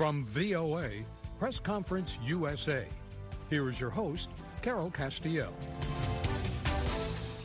From VOA, Press Conference USA. Here is your host, Carol Castiel.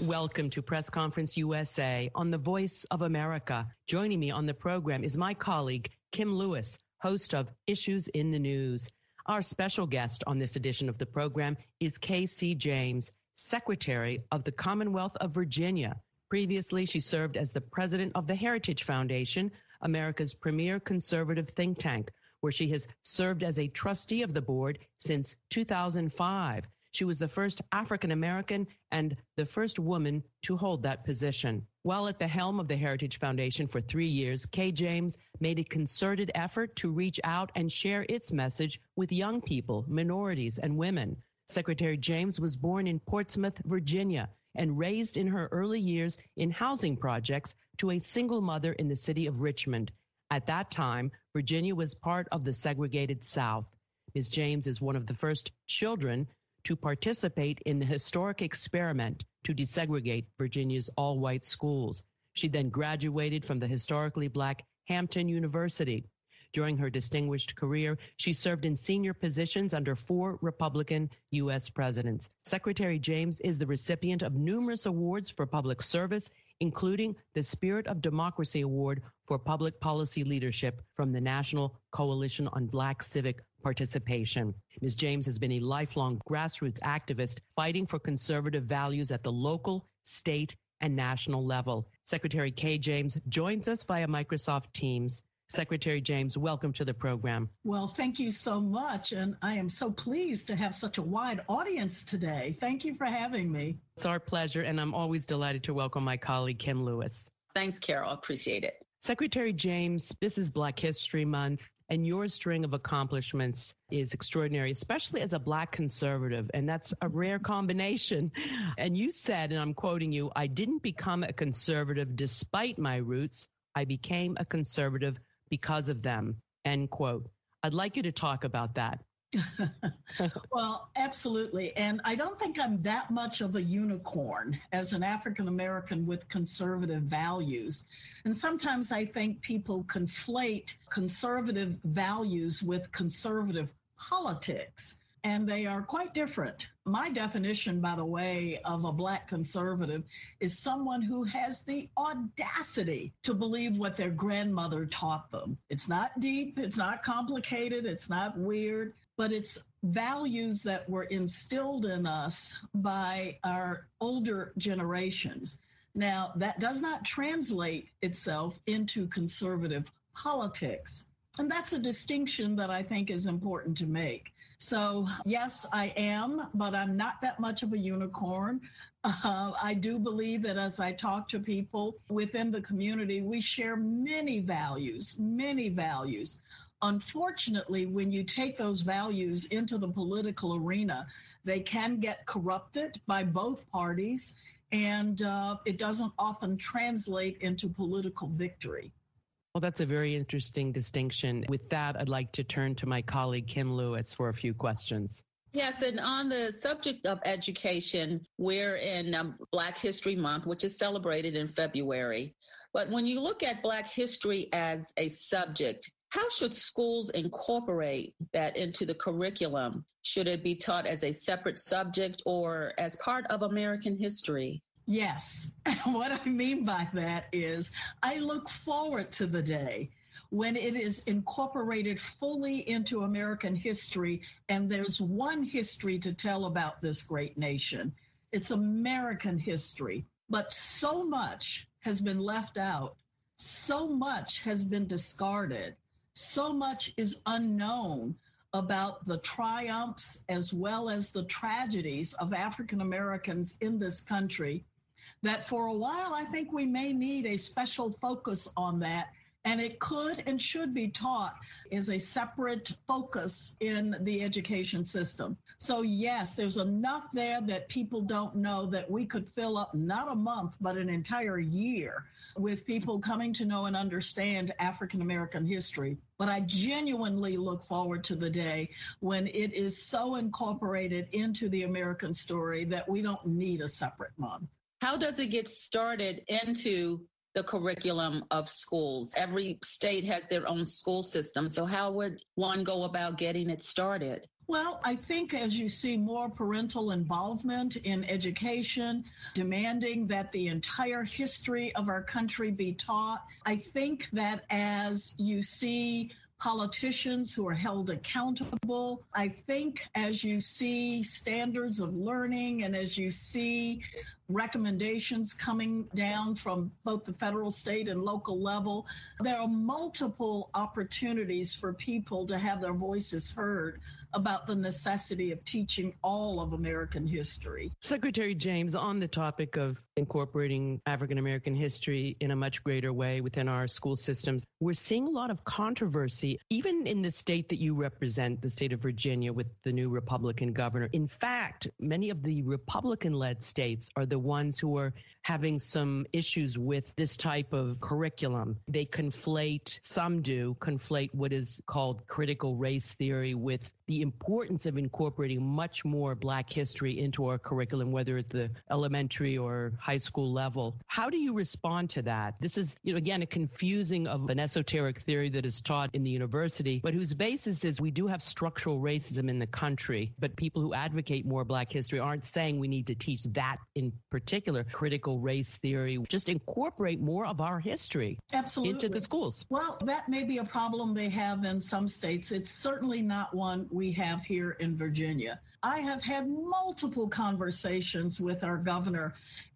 Welcome to Press Conference USA on the Voice of America. Joining me on the program is my colleague, Kim Lewis, host of Issues in the News. Our special guest on this edition of the program is Kay C. James, Secretary of the Commonwealth of Virginia. Previously, she served as the president of the Heritage Foundation, America's premier conservative think tank, where she has served as a trustee of the board since 2005. She was the first African American and the first woman to hold that position. While at the helm of the Heritage Foundation for three years, Kay James made a concerted effort to reach out and share its message with young people, minorities, and women. Secretary James was born in Portsmouth, Virginia, and raised in her early years in housing projects to a single mother in the city of Richmond. At that time, Virginia was part of the segregated South. Ms. James is one of the first children to participate in the historic experiment to desegregate Virginia's all white schools. She then graduated from the historically black Hampton University. During her distinguished career, she served in senior positions under four Republican U.S. presidents. Secretary James is the recipient of numerous awards for public service including the Spirit of Democracy Award for Public Policy Leadership from the National Coalition on Black Civic Participation. Ms. James has been a lifelong grassroots activist fighting for conservative values at the local, state, and national level. Secretary Kay James joins us via Microsoft Teams. Secretary James, welcome to the program. Well, thank you so much. And I am so pleased to have such a wide audience today. Thank you for having me. It's our pleasure. And I'm always delighted to welcome my colleague, Kim Lewis. Thanks, Carol. Appreciate it. Secretary James, this is Black History Month. And your string of accomplishments is extraordinary, especially as a Black conservative. And that's a rare combination. And you said, and I'm quoting you, I didn't become a conservative despite my roots. I became a conservative because of them, end quote. I'd like you to talk about that. well, absolutely. And I don't think I'm that much of a unicorn as an African American with conservative values. And sometimes I think people conflate conservative values with conservative politics and they are quite different. My definition, by the way, of a Black conservative is someone who has the audacity to believe what their grandmother taught them. It's not deep, it's not complicated, it's not weird, but it's values that were instilled in us by our older generations. Now, that does not translate itself into conservative politics. And that's a distinction that I think is important to make. So, yes, I am, but I'm not that much of a unicorn. Uh, I do believe that as I talk to people within the community, we share many values, many values. Unfortunately, when you take those values into the political arena, they can get corrupted by both parties, and uh, it doesn't often translate into political victory. Well, that's a very interesting distinction. With that, I'd like to turn to my colleague Kim Lewis for a few questions. Yes, and on the subject of education, we're in um, Black History Month, which is celebrated in February. But when you look at Black history as a subject, how should schools incorporate that into the curriculum? Should it be taught as a separate subject or as part of American history? Yes. what I mean by that is I look forward to the day when it is incorporated fully into American history and there's one history to tell about this great nation. It's American history. But so much has been left out, so much has been discarded, so much is unknown about the triumphs as well as the tragedies of African Americans in this country that for a while, I think we may need a special focus on that. And it could and should be taught as a separate focus in the education system. So, yes, there's enough there that people don't know that we could fill up not a month, but an entire year with people coming to know and understand African American history. But I genuinely look forward to the day when it is so incorporated into the American story that we don't need a separate month. How does it get started into the curriculum of schools? Every state has their own school system. So, how would one go about getting it started? Well, I think as you see more parental involvement in education, demanding that the entire history of our country be taught, I think that as you see politicians who are held accountable. I think as you see standards of learning and as you see recommendations coming down from both the federal, state, and local level, there are multiple opportunities for people to have their voices heard about the necessity of teaching all of American history. Secretary James, on the topic of incorporating African American history in a much greater way within our school systems, we're seeing a lot of controversy, even in the state that you represent, the state of Virginia, with the new Republican governor. In fact, many of the Republican led states are the ones who are having some issues with this type of curriculum. They conflate, some do, conflate what is called critical race theory with the importance of incorporating much more Black history into our curriculum, whether at the elementary or high school level. How do you respond to that? This is, you know, again, a confusing of an esoteric theory that is taught in the university, but whose basis is we do have structural racism in the country, but people who advocate more Black history aren't saying we need to teach that in particular critical race theory, just incorporate more of our history Absolutely. into the schools. Well, that may be a problem they have in some states. It's certainly not one we have here in Virginia. I have had multiple conversations with our governor.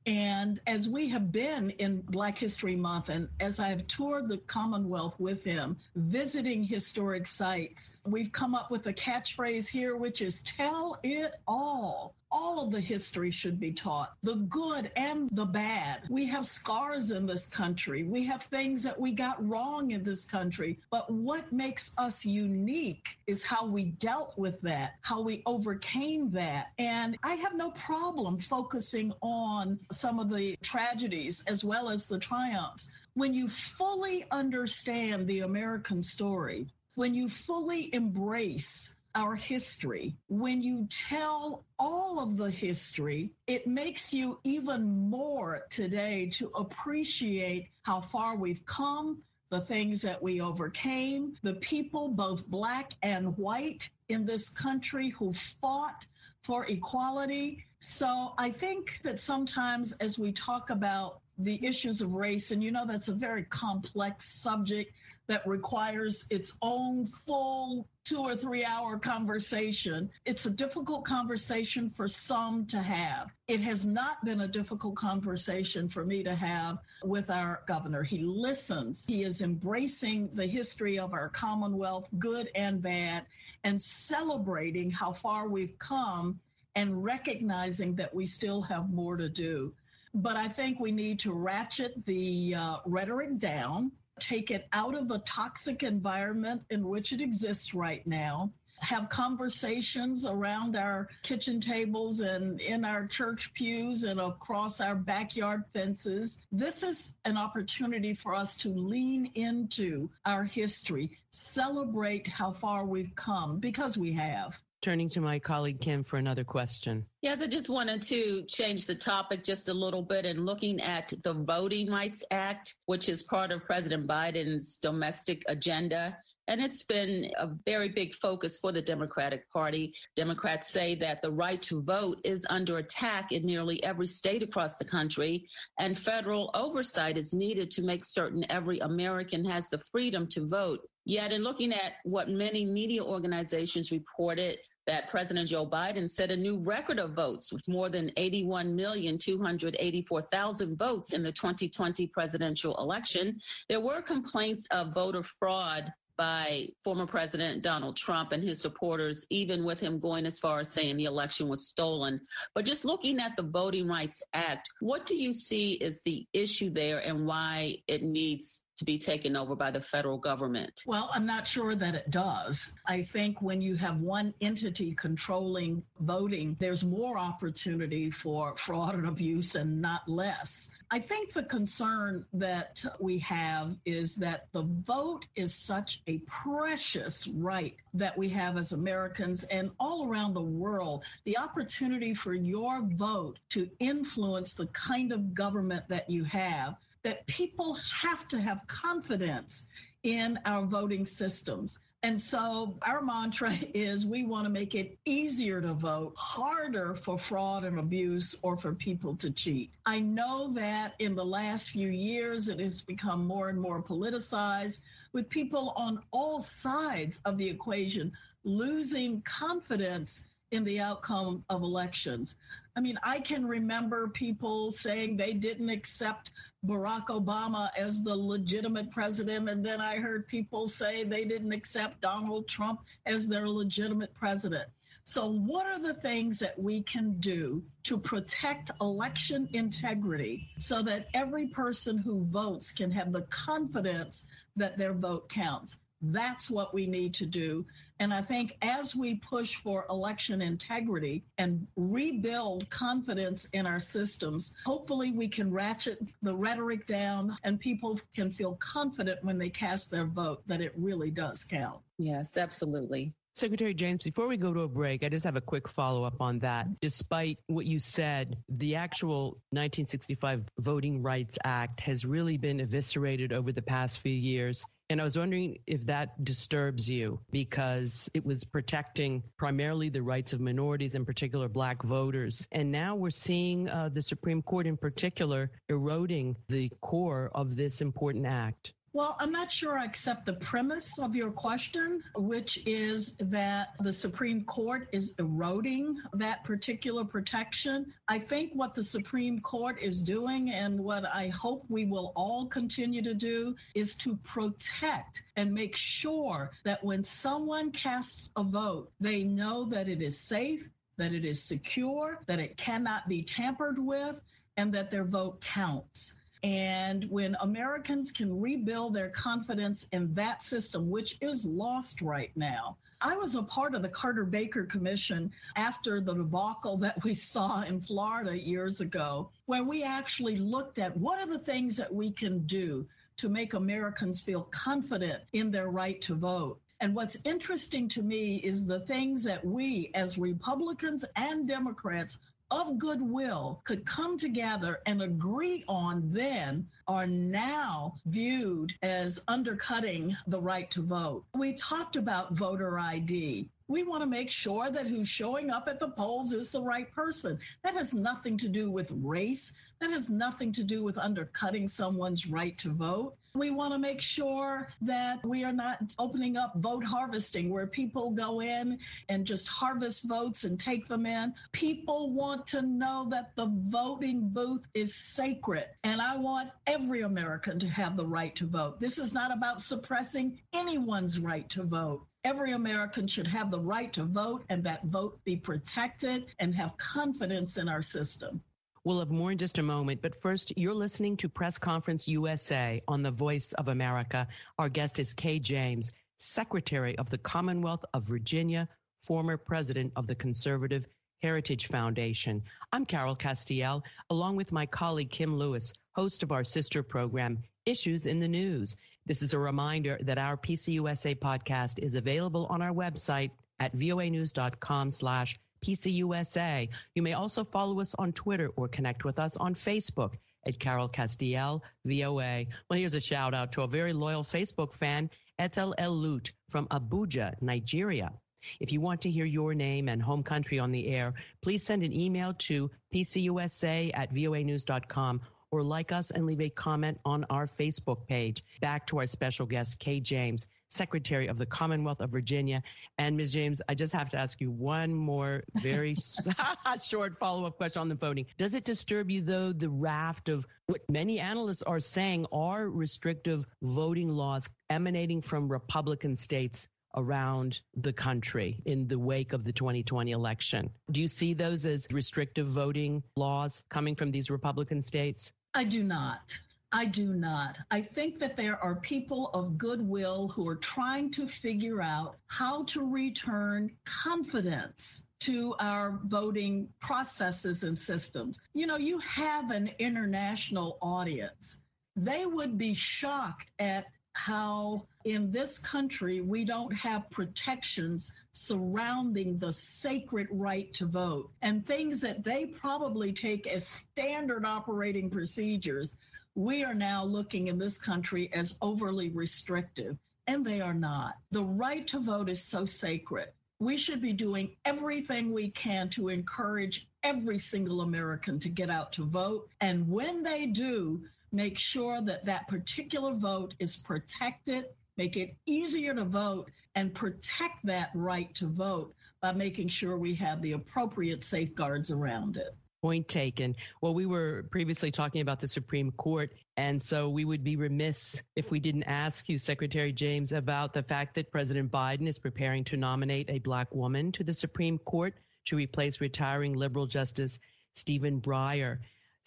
And as we have been in Black History Month, and as I've toured the Commonwealth with him, visiting historic sites, we've come up with a catchphrase here, which is tell it all all of the history should be taught, the good and the bad. We have scars in this country. We have things that we got wrong in this country. But what makes us unique is how we dealt with that, how we overcame that. And I have no problem focusing on some of the tragedies as well as the triumphs. When you fully understand the American story, when you fully embrace our history, when you tell all of the history, it makes you even more today to appreciate how far we've come, the things that we overcame, the people, both black and white, in this country who fought for equality. So I think that sometimes as we talk about the issues of race, and you know, that's a very complex subject that requires its own full two or three hour conversation. It's a difficult conversation for some to have. It has not been a difficult conversation for me to have with our governor. He listens, he is embracing the history of our Commonwealth, good and bad, and celebrating how far we've come and recognizing that we still have more to do. But I think we need to ratchet the uh, rhetoric down take it out of the toxic environment in which it exists right now have conversations around our kitchen tables and in our church pews and across our backyard fences. This is an opportunity for us to lean into our history, celebrate how far we've come because we have turning to my colleague Kim for another question. Yes, I just wanted to change the topic just a little bit and looking at the Voting Rights Act, which is part of President Biden's domestic agenda. And it's been a very big focus for the Democratic Party. Democrats say that the right to vote is under attack in nearly every state across the country, and federal oversight is needed to make certain every American has the freedom to vote. Yet, in looking at what many media organizations reported, that President Joe Biden set a new record of votes with more than 81,284,000 votes in the 2020 presidential election. There were complaints of voter fraud by former President Donald Trump and his supporters, even with him going as far as saying the election was stolen. But just looking at the Voting Rights Act, what do you see is the issue there and why it needs to be taken over by the federal government? Well, I'm not sure that it does. I think when you have one entity controlling voting, there's more opportunity for fraud and abuse and not less. I think the concern that we have is that the vote is such a precious right that we have as Americans and all around the world. The opportunity for your vote to influence the kind of government that you have that people have to have confidence in our voting systems. And so our mantra is we want to make it easier to vote, harder for fraud and abuse or for people to cheat. I know that in the last few years it has become more and more politicized with people on all sides of the equation losing confidence in the outcome of elections. I mean, I can remember people saying they didn't accept Barack Obama as the legitimate president. And then I heard people say they didn't accept Donald Trump as their legitimate president. So, what are the things that we can do to protect election integrity so that every person who votes can have the confidence that their vote counts? That's what we need to do. And I think as we push for election integrity and rebuild confidence in our systems, hopefully we can ratchet the rhetoric down and people can feel confident when they cast their vote that it really does count. Yes, absolutely. Secretary James, before we go to a break, I just have a quick follow up on that. Despite what you said, the actual 1965 Voting Rights Act has really been eviscerated over the past few years. And I was wondering if that disturbs you because it was protecting primarily the rights of minorities, in particular black voters. And now we're seeing uh, the Supreme Court in particular eroding the core of this important act. Well, I'm not sure I accept the premise of your question, which is that the Supreme Court is eroding that particular protection. I think what the Supreme Court is doing, and what I hope we will all continue to do, is to protect and make sure that when someone casts a vote, they know that it is safe, that it is secure, that it cannot be tampered with, and that their vote counts. And when Americans can rebuild their confidence in that system, which is lost right now, I was a part of the Carter Baker Commission after the debacle that we saw in Florida years ago, where we actually looked at what are the things that we can do to make Americans feel confident in their right to vote. And what's interesting to me is the things that we, as Republicans and Democrats, of goodwill could come together and agree on then are now viewed as undercutting the right to vote. We talked about voter ID. We want to make sure that who's showing up at the polls is the right person. That has nothing to do with race. That has nothing to do with undercutting someone's right to vote. We want to make sure that we are not opening up vote harvesting where people go in and just harvest votes and take them in. People want to know that the voting booth is sacred. And I want every American to have the right to vote. This is not about suppressing anyone's right to vote. Every American should have the right to vote and that vote be protected and have confidence in our system. We'll have more in just a moment, but first, you're listening to Press Conference USA on the Voice of America. Our guest is Kay James, Secretary of the Commonwealth of Virginia, former president of the Conservative Heritage Foundation. I'm Carol Castiel, along with my colleague Kim Lewis, host of our sister program, Issues in the News. This is a reminder that our PCUSA podcast is available on our website at voanews.com slash PCUSA. You may also follow us on Twitter or connect with us on Facebook at Carol Castiel, VOA. Well, here's a shout out to a very loyal Facebook fan, Etel El Lut from Abuja, Nigeria. If you want to hear your name and home country on the air, please send an email to pcusa at voanews.com or like us and leave a comment on our Facebook page. Back to our special guest, Kay James. Secretary of the Commonwealth of Virginia. And Ms. James, I just have to ask you one more very short follow up question on the voting. Does it disturb you, though, the raft of what many analysts are saying are restrictive voting laws emanating from Republican states? around the country in the wake of the 2020 election. Do you see those as restrictive voting laws coming from these Republican states? I do not. I do not. I think that there are people of goodwill who are trying to figure out how to return confidence to our voting processes and systems. You know, you have an international audience. They would be shocked at how in this country we don't have protections surrounding the sacred right to vote and things that they probably take as standard operating procedures we are now looking in this country as overly restrictive, and they are not. The right to vote is so sacred. We should be doing everything we can to encourage every single American to get out to vote. And when they do, make sure that that particular vote is protected, make it easier to vote, and protect that right to vote by making sure we have the appropriate safeguards around it. Point taken. Well, we were previously talking about the Supreme Court, and so we would be remiss if we didn't ask you, Secretary James, about the fact that President Biden is preparing to nominate a black woman to the Supreme Court to replace retiring liberal Justice Stephen Breyer.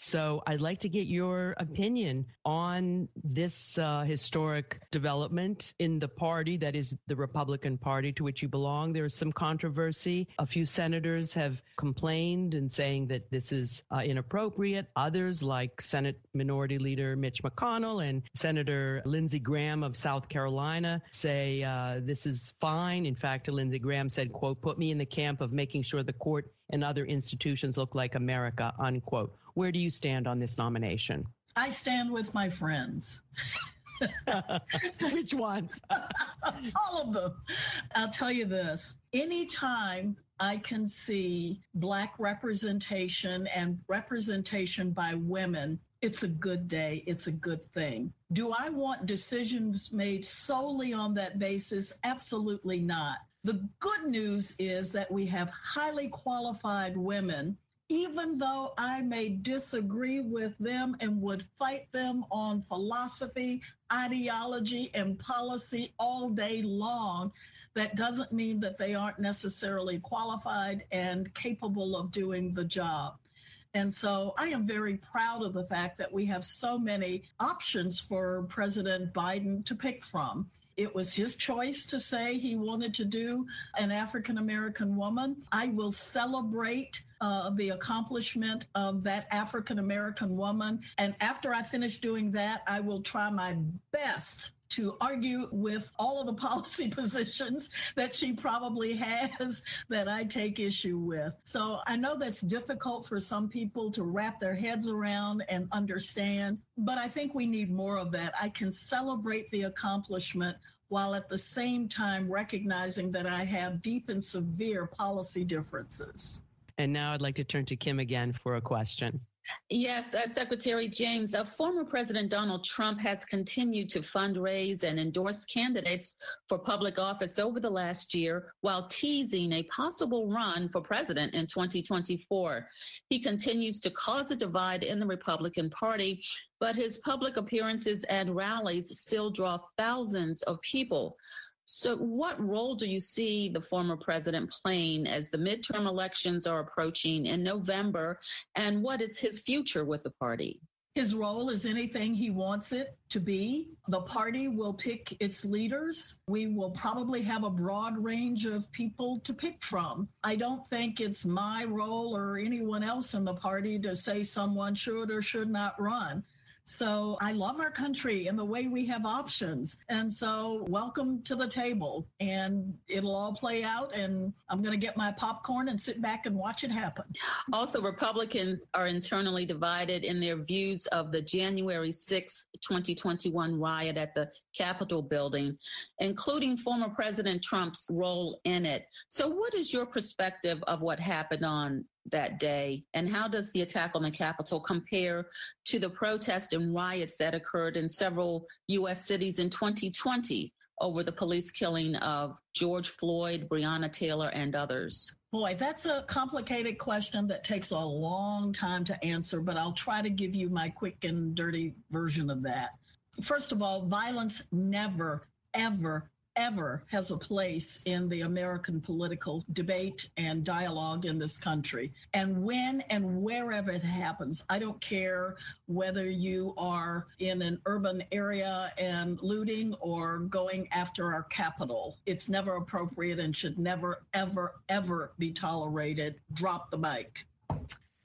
So I'd like to get your opinion on this uh, historic development in the party that is the Republican Party to which you belong. There is some controversy. A few senators have complained and saying that this is uh, inappropriate. Others, like Senate Minority Leader Mitch McConnell and Senator Lindsey Graham of South Carolina, say uh, this is fine. In fact, Lindsey Graham said, "quote Put me in the camp of making sure the court and other institutions look like America." Unquote. Where do you stand on this nomination? I stand with my friends. Which ones? All of them. I'll tell you this anytime I can see Black representation and representation by women, it's a good day. It's a good thing. Do I want decisions made solely on that basis? Absolutely not. The good news is that we have highly qualified women even though I may disagree with them and would fight them on philosophy, ideology, and policy all day long, that doesn't mean that they aren't necessarily qualified and capable of doing the job. And so I am very proud of the fact that we have so many options for President Biden to pick from. It was his choice to say he wanted to do an African American woman. I will celebrate uh, the accomplishment of that African American woman. And after I finish doing that, I will try my best to argue with all of the policy positions that she probably has that I take issue with. So I know that's difficult for some people to wrap their heads around and understand, but I think we need more of that. I can celebrate the accomplishment while at the same time recognizing that I have deep and severe policy differences. And now I'd like to turn to Kim again for a question. Yes, uh, Secretary James, uh, former President Donald Trump has continued to fundraise and endorse candidates for public office over the last year while teasing a possible run for president in 2024. He continues to cause a divide in the Republican Party, but his public appearances and rallies still draw thousands of people. So, what role do you see the former president playing as the midterm elections are approaching in November? And what is his future with the party? His role is anything he wants it to be. The party will pick its leaders. We will probably have a broad range of people to pick from. I don't think it's my role or anyone else in the party to say someone should or should not run. So I love our country and the way we have options. And so welcome to the table and it'll all play out. And I'm going to get my popcorn and sit back and watch it happen. Also, Republicans are internally divided in their views of the January 6th, 2021 riot at the Capitol building, including former President Trump's role in it. So, what is your perspective of what happened on that day? And how does the attack on the Capitol compare to the protests and riots that occurred in several U.S. cities in 2020 over the police killing of George Floyd, Breonna Taylor, and others? Boy, that's a complicated question that takes a long time to answer, but I'll try to give you my quick and dirty version of that. First of all, violence never, ever, ever has a place in the American political debate and dialogue in this country. And when and wherever it happens, I don't care whether you are in an urban area and looting or going after our capital. It's never appropriate and should never, ever, ever be tolerated. Drop the mic.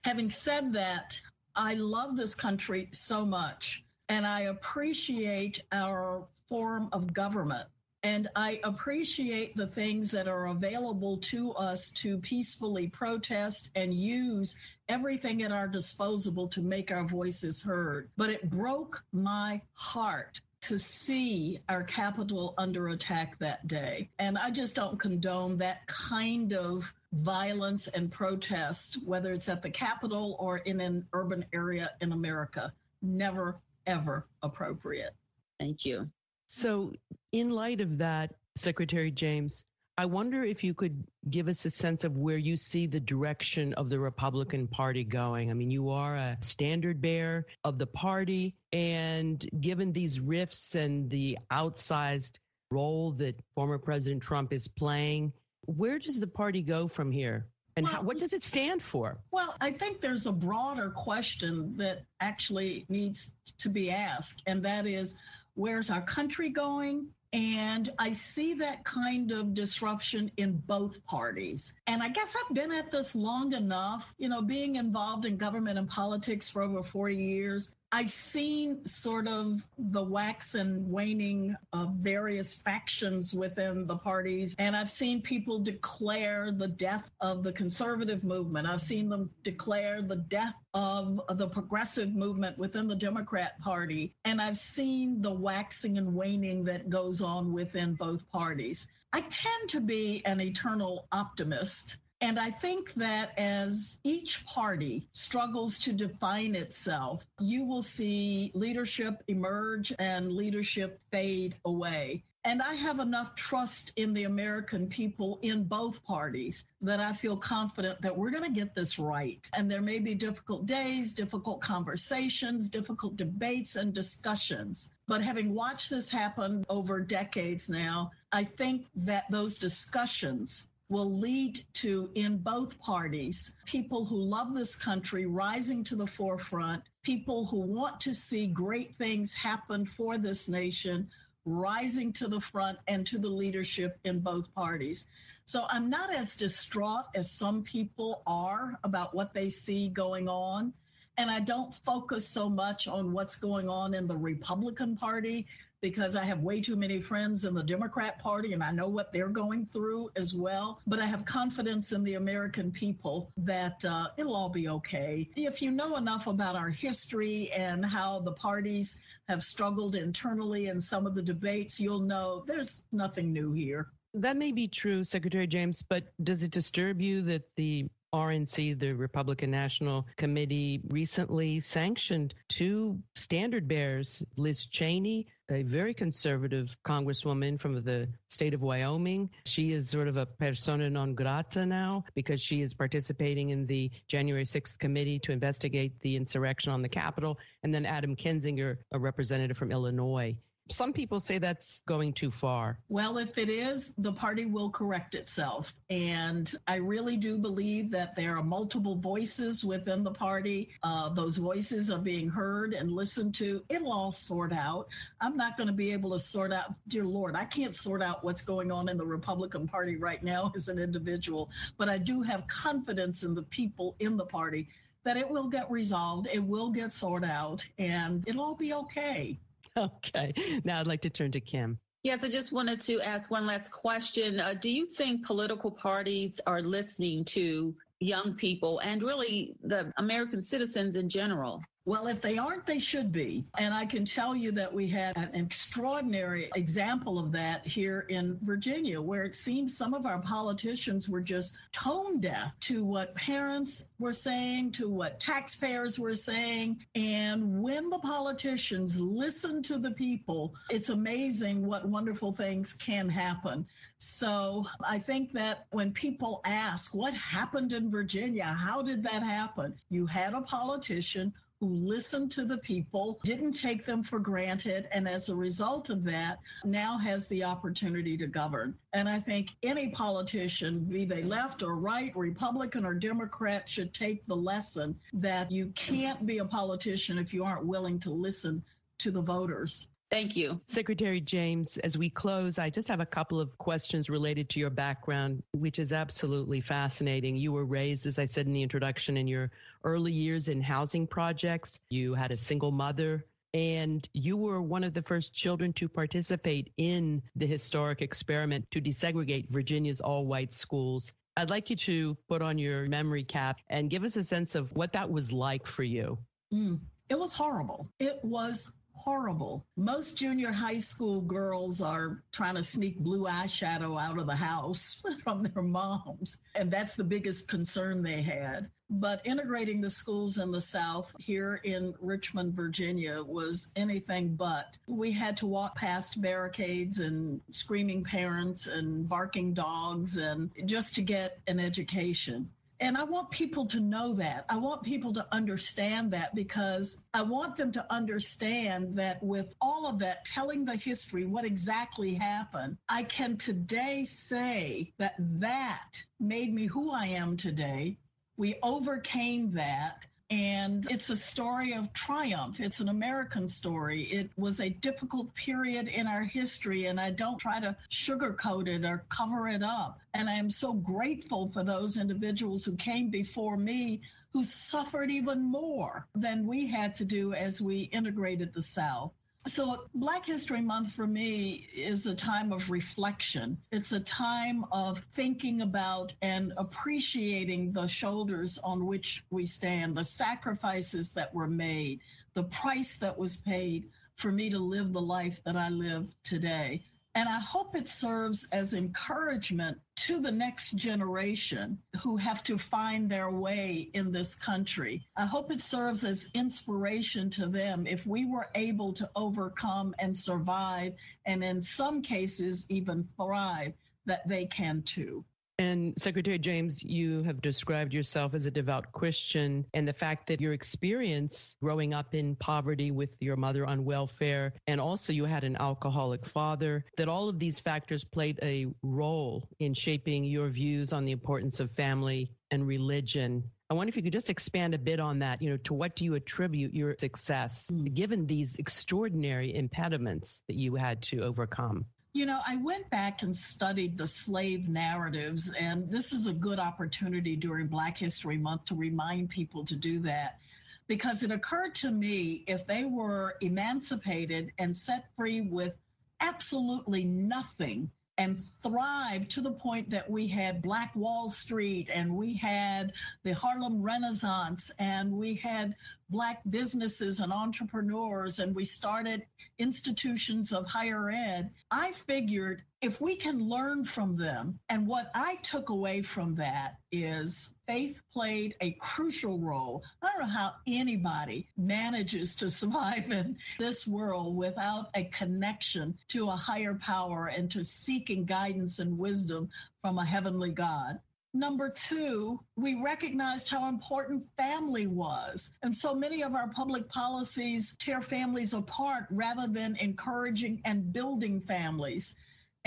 Having said that, I love this country so much and I appreciate our form of government And I appreciate the things that are available to us to peacefully protest and use everything at our disposal to make our voices heard. But it broke my heart to see our capital under attack that day. And I just don't condone that kind of violence and protest, whether it's at the Capitol or in an urban area in America. Never, ever appropriate. Thank you. So, in light of that, Secretary James, I wonder if you could give us a sense of where you see the direction of the Republican Party going. I mean, you are a standard bearer of the party, and given these rifts and the outsized role that former President Trump is playing, where does the party go from here? And well, how, what does it stand for? Well, I think there's a broader question that actually needs to be asked, and that is where's our country going? And I see that kind of disruption in both parties. And I guess I've been at this long enough, you know, being involved in government and politics for over 40 years. I've seen sort of the wax and waning of various factions within the parties, and I've seen people declare the death of the conservative movement. I've seen them declare the death of the progressive movement within the Democrat Party, and I've seen the waxing and waning that goes on within both parties. I tend to be an eternal optimist. And I think that as each party struggles to define itself, you will see leadership emerge and leadership fade away. And I have enough trust in the American people in both parties that I feel confident that we're going to get this right. And there may be difficult days, difficult conversations, difficult debates and discussions. But having watched this happen over decades now, I think that those discussions will lead to, in both parties, people who love this country rising to the forefront, people who want to see great things happen for this nation rising to the front and to the leadership in both parties. So I'm not as distraught as some people are about what they see going on. And I don't focus so much on what's going on in the Republican Party because I have way too many friends in the Democrat Party and I know what they're going through as well. But I have confidence in the American people that uh, it'll all be okay. If you know enough about our history and how the parties have struggled internally in some of the debates, you'll know there's nothing new here. That may be true, Secretary James, but does it disturb you that the RNC, the Republican National Committee, recently sanctioned two standard bearers, Liz Cheney, a very conservative congresswoman from the state of Wyoming. She is sort of a persona non grata now because she is participating in the January 6th committee to investigate the insurrection on the Capitol. And then Adam Kinzinger, a representative from Illinois. Some people say that's going too far. Well, if it is, the party will correct itself. And I really do believe that there are multiple voices within the party. Uh, those voices are being heard and listened to. It'll all sort out. I'm not going to be able to sort out, dear Lord, I can't sort out what's going on in the Republican Party right now as an individual, but I do have confidence in the people in the party that it will get resolved, it will get sorted out, and it'll all be okay. Okay. Now I'd like to turn to Kim. Yes, I just wanted to ask one last question. Uh, do you think political parties are listening to young people and really the American citizens in general? Well, if they aren't, they should be. And I can tell you that we had an extraordinary example of that here in Virginia, where it seems some of our politicians were just tone deaf to what parents were saying, to what taxpayers were saying. And when the politicians listen to the people, it's amazing what wonderful things can happen. So I think that when people ask, what happened in Virginia? How did that happen? You had a politician who listened to the people, didn't take them for granted, and as a result of that, now has the opportunity to govern. And I think any politician, be they left or right, Republican or Democrat, should take the lesson that you can't be a politician if you aren't willing to listen to the voters. Thank you. Secretary James, as we close, I just have a couple of questions related to your background, which is absolutely fascinating. You were raised, as I said in the introduction, in your early years in housing projects. You had a single mother and you were one of the first children to participate in the historic experiment to desegregate Virginia's all white schools. I'd like you to put on your memory cap and give us a sense of what that was like for you. Mm, it was horrible. It was horrible. Most junior high school girls are trying to sneak blue eyeshadow out of the house from their moms. And that's the biggest concern they had. But integrating the schools in the South here in Richmond, Virginia was anything but. We had to walk past barricades and screaming parents and barking dogs and just to get an education. And I want people to know that. I want people to understand that because I want them to understand that with all of that, telling the history, what exactly happened, I can today say that that made me who I am today. We overcame that. And it's a story of triumph. It's an American story. It was a difficult period in our history, and I don't try to sugarcoat it or cover it up. And I am so grateful for those individuals who came before me who suffered even more than we had to do as we integrated the South. So, Black History Month for me is a time of reflection. It's a time of thinking about and appreciating the shoulders on which we stand, the sacrifices that were made, the price that was paid for me to live the life that I live today. And I hope it serves as encouragement to the next generation who have to find their way in this country. I hope it serves as inspiration to them if we were able to overcome and survive, and in some cases, even thrive, that they can too. And Secretary James, you have described yourself as a devout Christian, and the fact that your experience growing up in poverty with your mother on welfare, and also you had an alcoholic father, that all of these factors played a role in shaping your views on the importance of family and religion. I wonder if you could just expand a bit on that. You know, to what do you attribute your success, mm. given these extraordinary impediments that you had to overcome? You know, I went back and studied the slave narratives, and this is a good opportunity during Black History Month to remind people to do that. Because it occurred to me if they were emancipated and set free with absolutely nothing and thrived to the point that we had Black Wall Street and we had the Harlem Renaissance and we had Black businesses and entrepreneurs and we started institutions of higher ed. I figured if we can learn from them, and what I took away from that is faith played a crucial role. I don't know how anybody manages to survive in this world without a connection to a higher power and to seeking guidance and wisdom from a heavenly God. Number two, we recognized how important family was. And so many of our public policies tear families apart rather than encouraging and building families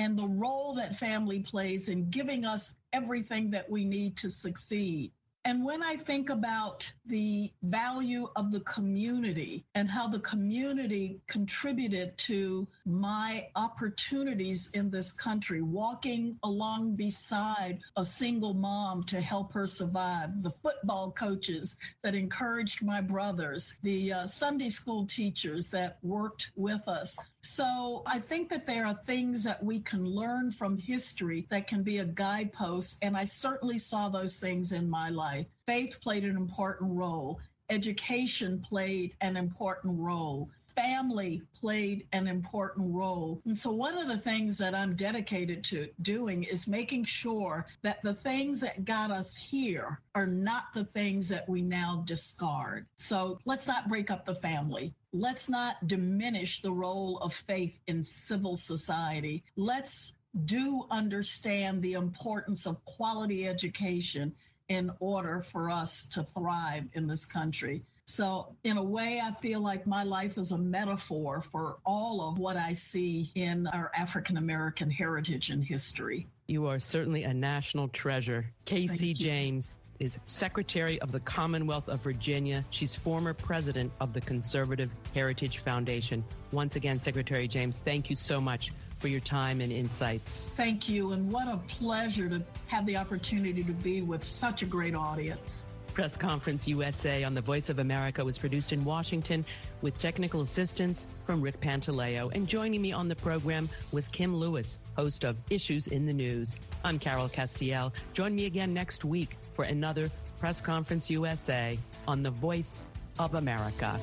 and the role that family plays in giving us everything that we need to succeed. And when I think about the value of the community and how the community contributed to my opportunities in this country, walking along beside a single mom to help her survive, the football coaches that encouraged my brothers, the uh, Sunday school teachers that worked with us, so I think that there are things that we can learn from history that can be a guidepost. And I certainly saw those things in my life. Faith played an important role. Education played an important role family played an important role. And so, one of the things that I'm dedicated to doing is making sure that the things that got us here are not the things that we now discard. So, let's not break up the family. Let's not diminish the role of faith in civil society. Let's do understand the importance of quality education in order for us to thrive in this country. So, in a way, I feel like my life is a metaphor for all of what I see in our African American heritage and history. You are certainly a national treasure. Kay C. James is Secretary of the Commonwealth of Virginia. She's former president of the Conservative Heritage Foundation. Once again, Secretary James, thank you so much for your time and insights. Thank you. And what a pleasure to have the opportunity to be with such a great audience. Press Conference USA on the Voice of America was produced in Washington with technical assistance from Rick Pantaleo. And joining me on the program was Kim Lewis, host of Issues in the News. I'm Carol Castiel. Join me again next week for another Press Conference USA on the Voice of America.